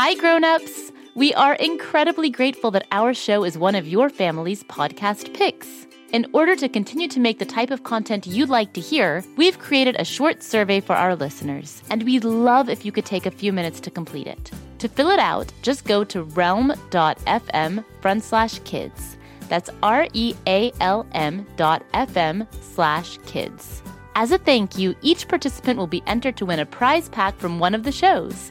Hi, grown-ups! We are incredibly grateful that our show is one of your family's podcast picks. In order to continue to make the type of content you'd like to hear, we've created a short survey for our listeners, and we'd love if you could take a few minutes to complete it. To fill it out, just go to realm.fm front slash kids. That's R E A L M dot FM slash kids. As a thank you, each participant will be entered to win a prize pack from one of the shows,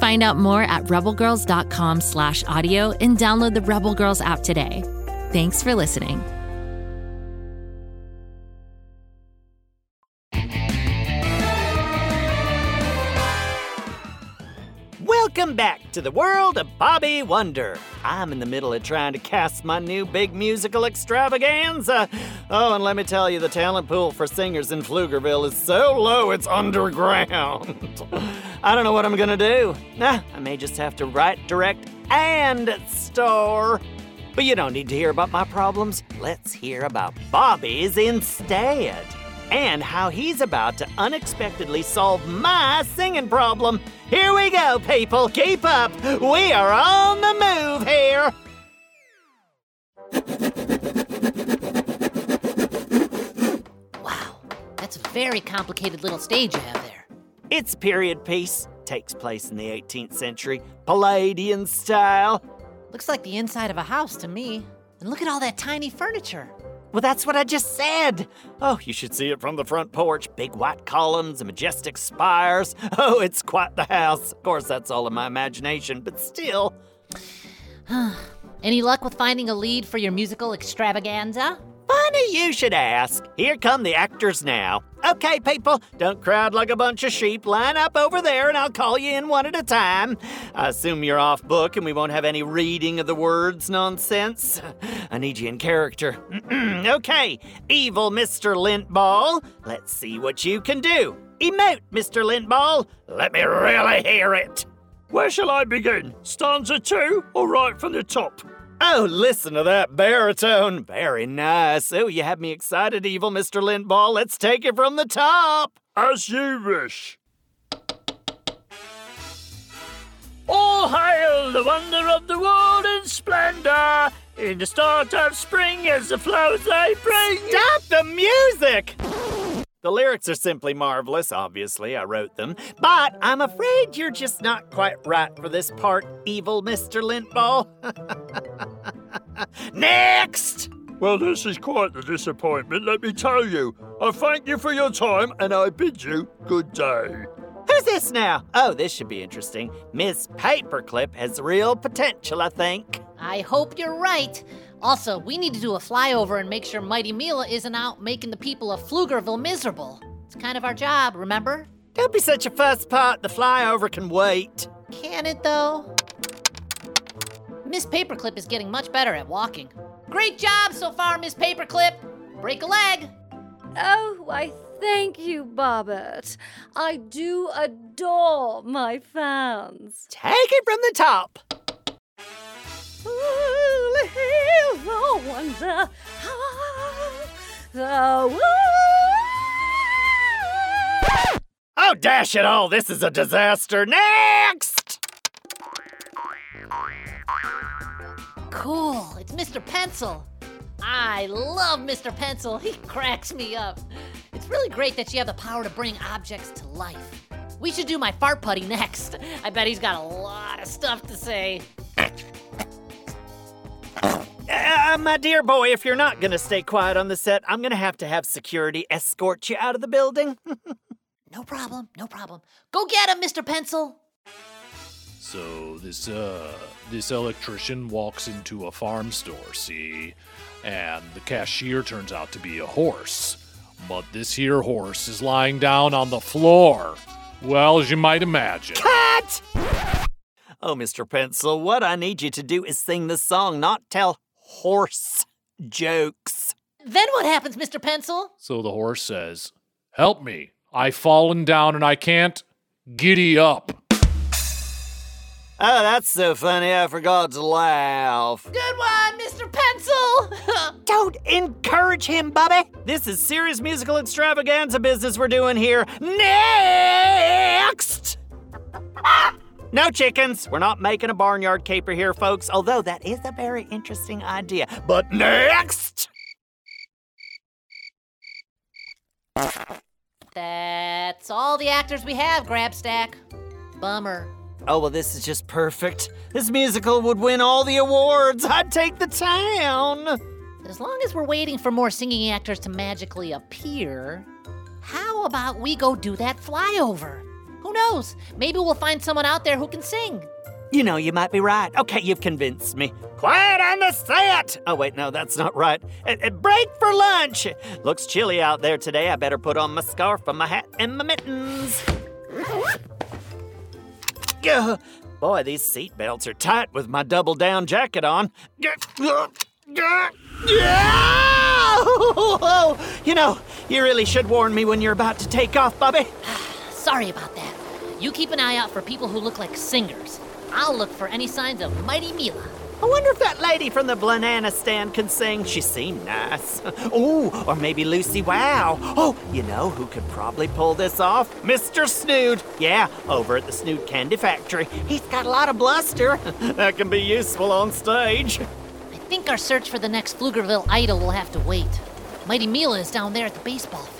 Find out more at rebelgirls.com slash audio and download the Rebel Girls app today. Thanks for listening. Welcome back to the world of Bobby Wonder. I'm in the middle of trying to cast my new big musical extravaganza. Oh, and let me tell you, the talent pool for singers in Pflugerville is so low it's underground. I don't know what I'm gonna do. Nah, I may just have to write, direct, and star. But you don't need to hear about my problems. Let's hear about Bobby's instead. And how he's about to unexpectedly solve my singing problem. Here we go, people. Keep up. We are on the move here. Wow, that's a very complicated little stage you have there. It's period piece. Takes place in the 18th century, Palladian style. Looks like the inside of a house to me. And look at all that tiny furniture. Well, that's what I just said. Oh, you should see it from the front porch. Big white columns and majestic spires. Oh, it's quite the house. Of course, that's all in my imagination, but still. Any luck with finding a lead for your musical extravaganza? Funny you should ask. Here come the actors now. Okay, people, don't crowd like a bunch of sheep. Line up over there and I'll call you in one at a time. I assume you're off book and we won't have any reading of the words nonsense. I need you in character. okay, evil Mr. Lintball, let's see what you can do. Emote, Mr. Lintball. Let me really hear it. Where shall I begin? Stanza two or right from the top? Oh, listen to that baritone. Very nice. Oh, you have me excited, evil Mr. Lintball. Let's take it from the top. As you wish. All hail the wonder of the world in splendor, in the start of spring as the flowers they bring. Stop the music! The lyrics are simply marvelous, obviously, I wrote them. But I'm afraid you're just not quite right for this part, evil Mr. Lintball. Next! Well, this is quite the disappointment, let me tell you. I thank you for your time and I bid you good day. Who's this now? Oh, this should be interesting. Miss Paperclip has real potential, I think. I hope you're right. Also, we need to do a flyover and make sure Mighty Mila isn't out making the people of Pflugerville miserable. It's kind of our job, remember? Don't be such a fuss pot. The flyover can wait. Can it, though? Miss Paperclip is getting much better at walking. Great job so far, Miss Paperclip! Break a leg! Oh, why, thank you, Bobbert. I do adore my fans. Take it from the top. The wonder the Oh, dash it all. This is a disaster. Next! Cool, it's Mr. Pencil. I love Mr. Pencil. He cracks me up. It's really great that you have the power to bring objects to life. We should do my fart putty next. I bet he's got a lot of stuff to say. Uh, my dear boy, if you're not gonna stay quiet on the set, I'm gonna have to have security escort you out of the building. No problem, no problem. Go get him, Mr. Pencil. So this uh this electrician walks into a farm store, see, and the cashier turns out to be a horse. But this here horse is lying down on the floor. Well, as you might imagine. Cut! Oh, Mr. Pencil, what I need you to do is sing the song, not tell horse jokes. Then what happens, Mr. Pencil? So the horse says, Help me. I've fallen down and I can't. Giddy up. Oh, that's so funny, I forgot to laugh. Good one, Mr. Pencil! Don't encourage him, Bobby. This is serious musical extravaganza business we're doing here. Next! No chickens. We're not making a barnyard caper here, folks, although that is a very interesting idea. But next! That's all the actors we have, Grabstack. Bummer. Oh, well, this is just perfect. This musical would win all the awards. I'd take the town. As long as we're waiting for more singing actors to magically appear, how about we go do that flyover? Who knows? Maybe we'll find someone out there who can sing. You know, you might be right. Okay, you've convinced me. Quiet on the set! Oh, wait, no, that's not right. Uh, uh, break for lunch! Looks chilly out there today. I better put on my scarf and my hat and my mittens. Gah. Boy, these seat belts are tight with my double down jacket on. Gah, gah, gah. Yeah! You know, you really should warn me when you're about to take off, Bobby. Sorry about that. You keep an eye out for people who look like singers. I'll look for any signs of Mighty Mila. I wonder if that lady from the banana stand can sing. She seemed nice. Ooh, or maybe Lucy Wow. Oh, you know who could probably pull this off? Mr. Snood. Yeah, over at the Snood Candy Factory. He's got a lot of bluster. that can be useful on stage. I think our search for the next Pflugerville idol will have to wait. Mighty Mila is down there at the baseball field. She's got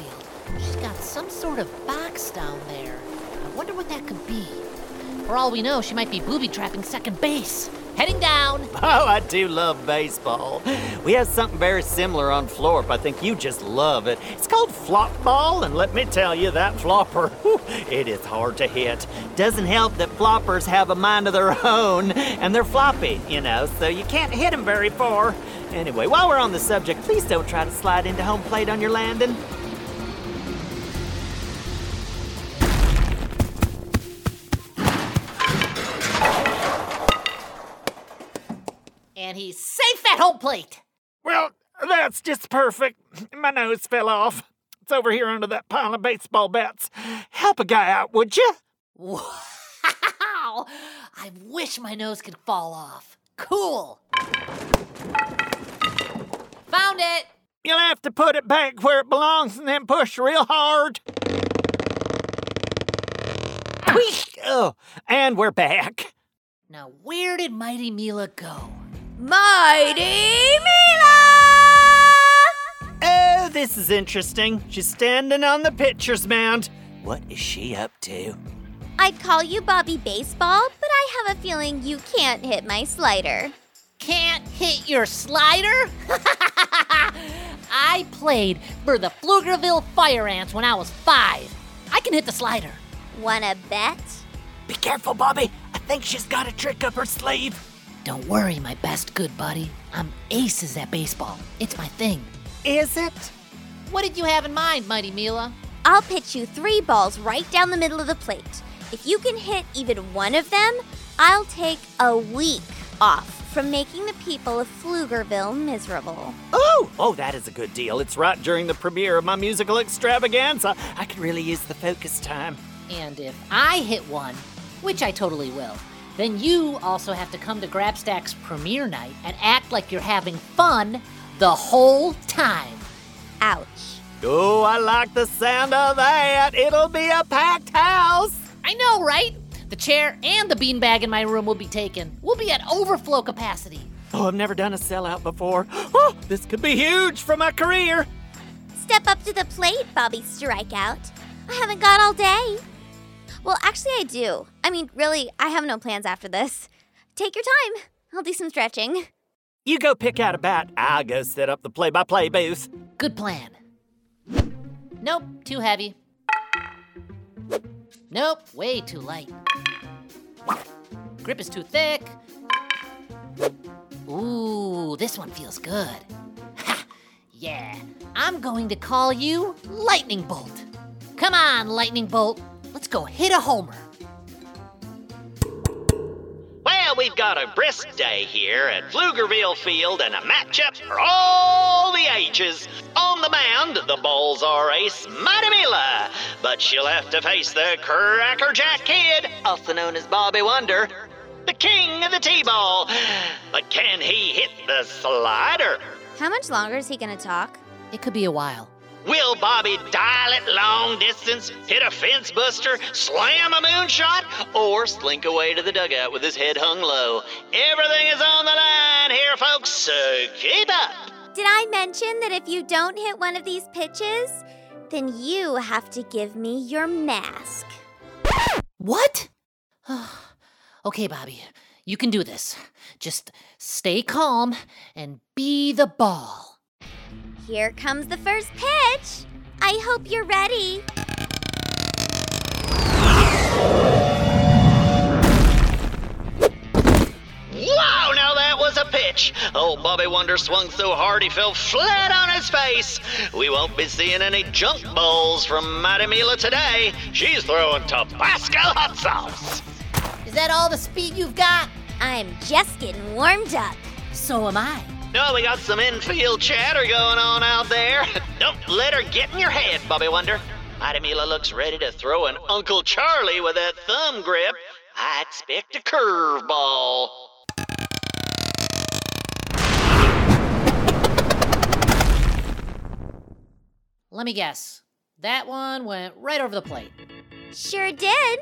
some sort of box down there. I wonder what that could be. For all we know, she might be booby trapping second base. Heading down. Oh, I do love baseball. We have something very similar on Florp. I think you just love it. It's called flop ball, and let me tell you, that flopper, whew, it is hard to hit. Doesn't help that floppers have a mind of their own, and they're floppy, you know, so you can't hit them very far. Anyway, while we're on the subject, please don't try to slide into home plate on your landing. He's safe plate. Well, that's just perfect. My nose fell off. It's over here under that pile of baseball bats. Help a guy out, would you? Wow! I wish my nose could fall off. Cool. Found it. You'll have to put it back where it belongs and then push real hard. Oh, and we're back. Now, where did Mighty Mila go? Mighty Mila! Oh, this is interesting. She's standing on the pitcher's mound. What is she up to? I'd call you Bobby Baseball, but I have a feeling you can't hit my slider. Can't hit your slider? I played for the Pflugerville Fire Ants when I was five. I can hit the slider. Wanna bet? Be careful, Bobby. I think she's got a trick up her sleeve. Don't worry, my best good buddy. I'm aces at baseball. It's my thing. Is it? What did you have in mind, Mighty Mila? I'll pitch you three balls right down the middle of the plate. If you can hit even one of them, I'll take a week off from making the people of Pflugerville miserable. Oh, oh, that is a good deal. It's right during the premiere of my musical extravaganza. I could really use the focus time. And if I hit one, which I totally will, then you also have to come to Grabstack's premiere night and act like you're having fun the whole time. Ouch. Oh, I like the sound of that. It'll be a packed house. I know, right? The chair and the beanbag in my room will be taken. We'll be at overflow capacity. Oh, I've never done a sellout before. Oh, this could be huge for my career. Step up to the plate, Bobby Strikeout. I haven't got all day. Well, actually, I do. I mean, really, I have no plans after this. Take your time. I'll do some stretching. You go pick out a bat. I'll go set up the play by play booth. Good plan. Nope, too heavy. Nope, way too light. Grip is too thick. Ooh, this one feels good. Ha! Yeah, I'm going to call you Lightning Bolt. Come on, Lightning Bolt. Let's go hit a homer. Well, we we've got a brisk day here at Pflugerville Field and a matchup for all the ages. On the mound, the Bulls are ace Mighty Mila, but she'll have to face the Crackerjack Kid, also known as Bobby Wonder, the king of the T-ball. But can he hit the slider? How much longer is he gonna talk? It could be a while. Will Bobby dial it long distance, hit a fence buster, slam a moonshot, or slink away to the dugout with his head hung low? Everything is on the line here, folks, so keep up. Did I mention that if you don't hit one of these pitches, then you have to give me your mask? What? okay, Bobby, you can do this. Just stay calm and be the ball. Here comes the first pitch. I hope you're ready. Wow, now that was a pitch. Old Bobby Wonder swung so hard he fell flat on his face. We won't be seeing any junk balls from Mighty Mila today. She's throwing Tabasco hot sauce. Is that all the speed you've got? I'm just getting warmed up. So am I. No, we got some infield chatter going on out there. Don't let her get in your head, Bobby Wonder. Mighty Mila looks ready to throw an Uncle Charlie with that thumb grip. I expect a curveball. Let me guess. That one went right over the plate. Sure did.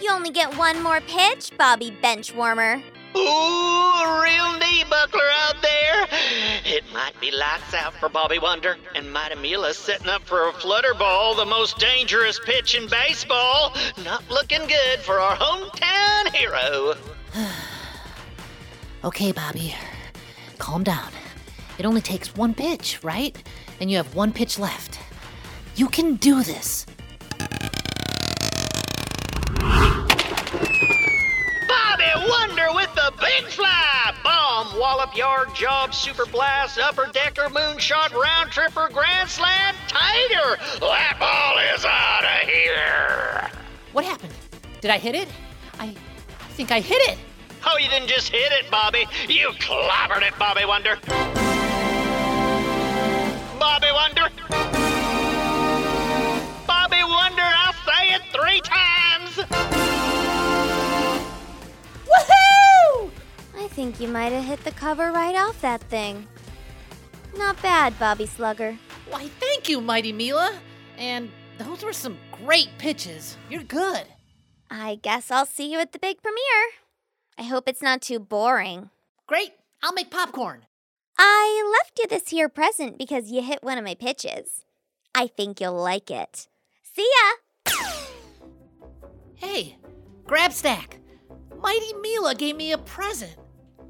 You only get one more pitch, Bobby Benchwarmer. Ooh, real knee buckler out there. It might be lights out for Bobby Wonder, and Mighty Mila's setting up for a flutter ball, the most dangerous pitch in baseball. Not looking good for our hometown hero. Okay, Bobby. Calm down. It only takes one pitch, right? And you have one pitch left. You can do this. Bobby Wonder with the big fly! Bomb, wallop, yard job, super blast, upper decker, moonshot, round tripper, grand slam, tighter! That ball is out of here! What happened? Did I hit it? I, I think I hit it. Oh, you didn't just hit it, Bobby. You clobbered it, Bobby Wonder. Think you might have hit the cover right off that thing. Not bad, Bobby Slugger. Why, thank you, Mighty Mila. And those were some great pitches. You're good. I guess I'll see you at the big premiere. I hope it's not too boring. Great. I'll make popcorn. I left you this here present because you hit one of my pitches. I think you'll like it. See ya! Hey, Grabstack. Mighty Mila gave me a present.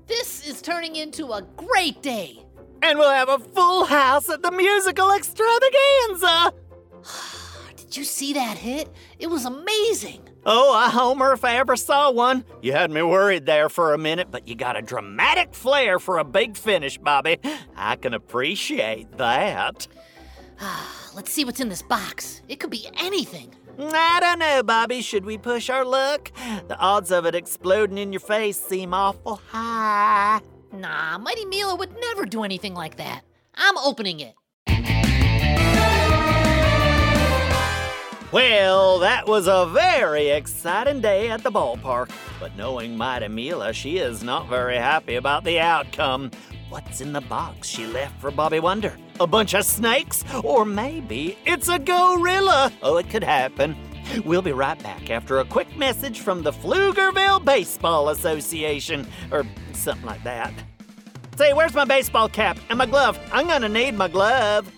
This is turning into a great day. And we'll have a full house at the musical extravaganza. Did you see that hit? It was amazing. Oh, a homer if I ever saw one. You had me worried there for a minute, but you got a dramatic flair for a big finish, Bobby. I can appreciate that. Let's see what's in this box. It could be anything. I don't know, Bobby. Should we push our luck? The odds of it exploding in your face seem awful high. Nah, Mighty Mila would never do anything like that. I'm opening it. Well, that was a very exciting day at the ballpark. But knowing Mighty Mila, she is not very happy about the outcome. What's in the box she left for Bobby Wonder? A bunch of snakes? Or maybe it's a gorilla? Oh, it could happen. We'll be right back after a quick message from the Pflugerville Baseball Association, or something like that. Say, where's my baseball cap and my glove? I'm gonna need my glove.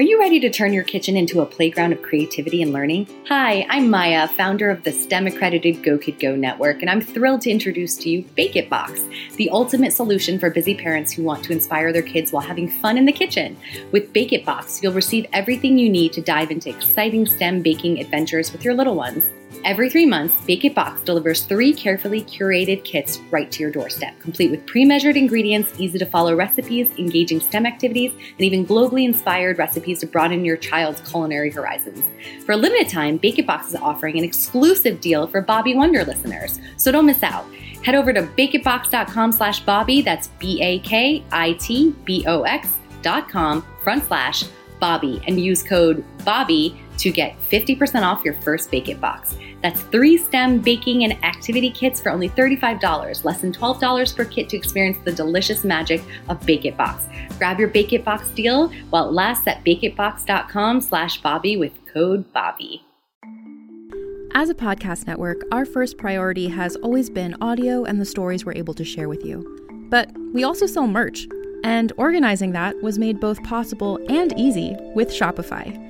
Are you ready to turn your kitchen into a playground of creativity and learning? Hi, I'm Maya, founder of the STEM accredited Go Kid Go network, and I'm thrilled to introduce to you Bake It Box, the ultimate solution for busy parents who want to inspire their kids while having fun in the kitchen. With Bake It Box, you'll receive everything you need to dive into exciting STEM baking adventures with your little ones. Every three months, Bake It Box delivers three carefully curated kits right to your doorstep, complete with pre measured ingredients, easy to follow recipes, engaging STEM activities, and even globally inspired recipes to broaden your child's culinary horizons. For a limited time, Bake It Box is offering an exclusive deal for Bobby Wonder listeners, so don't miss out. Head over to bakeitbox.com slash Bobby, that's B A K I T B O X dot com front slash Bobby, and use code Bobby to get 50% off your first Bake It box. That's three STEM baking and activity kits for only $35, less than $12 per kit to experience the delicious magic of Bake It Box. Grab your Bake It Box deal while it lasts at bakeitbox.com slash Bobby with code Bobby. As a podcast network, our first priority has always been audio and the stories we're able to share with you. But we also sell merch, and organizing that was made both possible and easy with Shopify.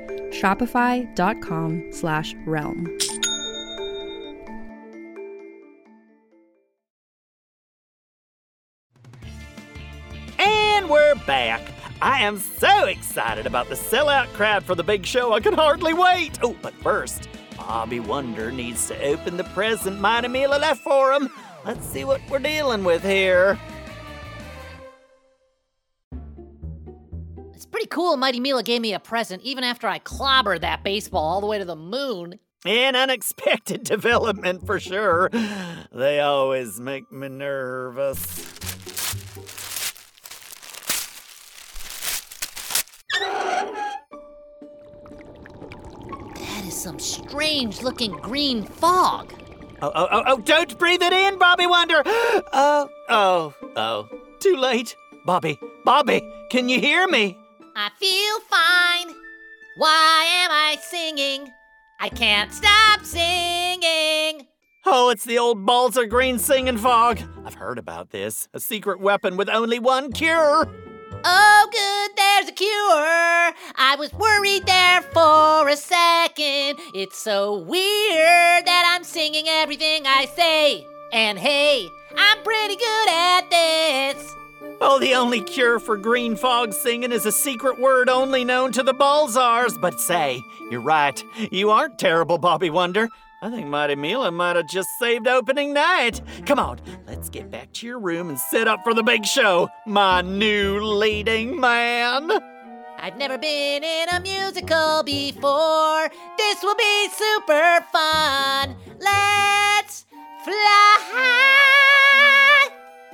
Shopify.com slash realm. And we're back. I am so excited about the sellout crowd for the big show. I can hardly wait. Oh, but first, Bobby Wonder needs to open the present Mighty Mila left for him. Let's see what we're dealing with here. Pretty cool Mighty Mila gave me a present even after I clobbered that baseball all the way to the moon. An unexpected development for sure. They always make me nervous. That is some strange looking green fog. Oh, oh, oh, oh, don't breathe it in, Bobby Wonder. Oh, oh, oh. Too late. Bobby, Bobby, can you hear me? I feel fine. Why am I singing? I can't stop singing. Oh, it's the old Balzer Green singing fog. I've heard about this. A secret weapon with only one cure. Oh, good, there's a cure. I was worried there for a second. It's so weird that I'm singing everything I say. And hey, I'm pretty good at this. Oh, the only cure for green fog singing is a secret word only known to the Balzars. But say, you're right. You aren't terrible, Bobby Wonder. I think Mighty Mila might have just saved opening night. Come on, let's get back to your room and set up for the big show, my new leading man. I've never been in a musical before. This will be super fun. Let's fly.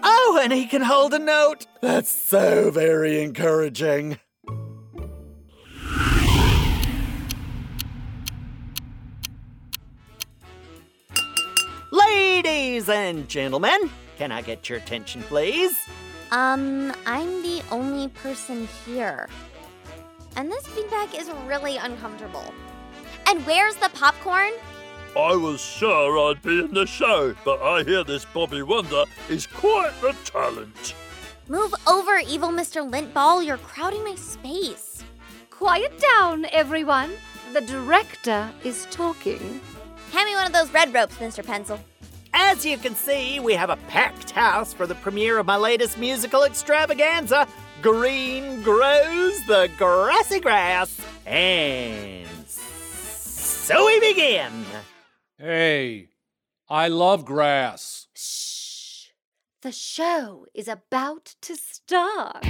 Oh, and he can hold a note. That's so very encouraging. Ladies and gentlemen, can I get your attention, please? Um, I'm the only person here. And this feedback is really uncomfortable. And where's the popcorn? I was sure I'd be in the show, but I hear this Bobby Wonder is quite the talent. Move over, evil Mr. Lintball. You're crowding my space. Quiet down, everyone. The director is talking. Hand me one of those red ropes, Mr. Pencil. As you can see, we have a packed house for the premiere of my latest musical extravaganza, green grows the grassy grass. And so we begin. Hey, I love grass. Shh. The show is about to start.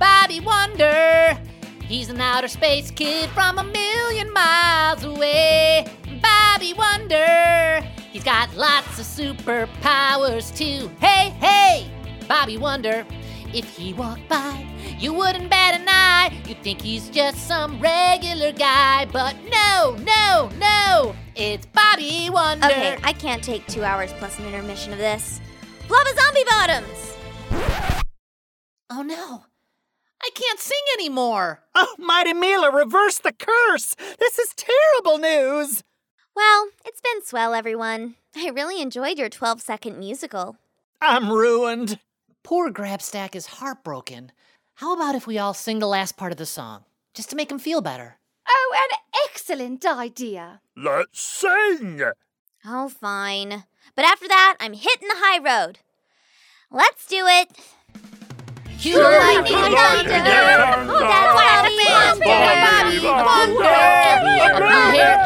Bobby Wonder. He's an outer space kid from a million miles away. Bobby Wonder. He's got lots of superpowers too. Hey, hey, Bobby Wonder. If he walked by, you wouldn't bat an eye. You'd think he's just some regular guy. But no, no, no. It's Bobby Wonder. Okay, I can't take two hours plus an intermission of this. Flubba Zombie Bottoms! Oh no. I can't sing anymore. Oh, Mighty Mila reverse the curse. This is terrible news. Well, it's been swell, everyone. I really enjoyed your 12 second musical. I'm ruined. Poor Grabstack is heartbroken. How about if we all sing the last part of the song, just to make him feel better? Oh, an excellent idea. Let's sing. Oh, fine. But after that, I'm hitting the high road. Let's do it. Cue the lightning thunder. Oh, that's Bobby Bobby Wonder. Wonder. Here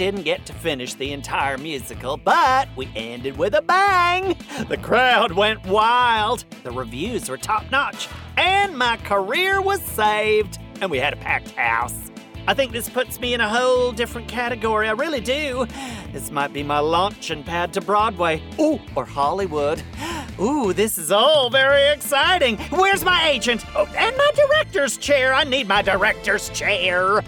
didn't get to finish the entire musical, but we ended with a bang. The crowd went wild, the reviews were top notch, and my career was saved. And we had a packed house. I think this puts me in a whole different category. I really do. This might be my launching pad to Broadway. Ooh, or Hollywood. Ooh, this is all very exciting. Where's my agent? Oh, and my director's chair. I need my director's chair.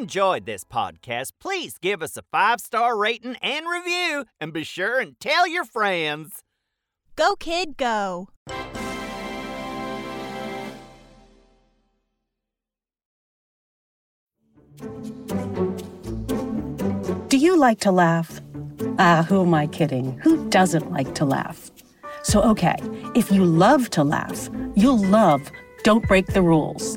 Enjoyed this podcast, please give us a five star rating and review, and be sure and tell your friends. Go, kid, go. Do you like to laugh? Ah, who am I kidding? Who doesn't like to laugh? So, okay, if you love to laugh, you'll love Don't Break the Rules.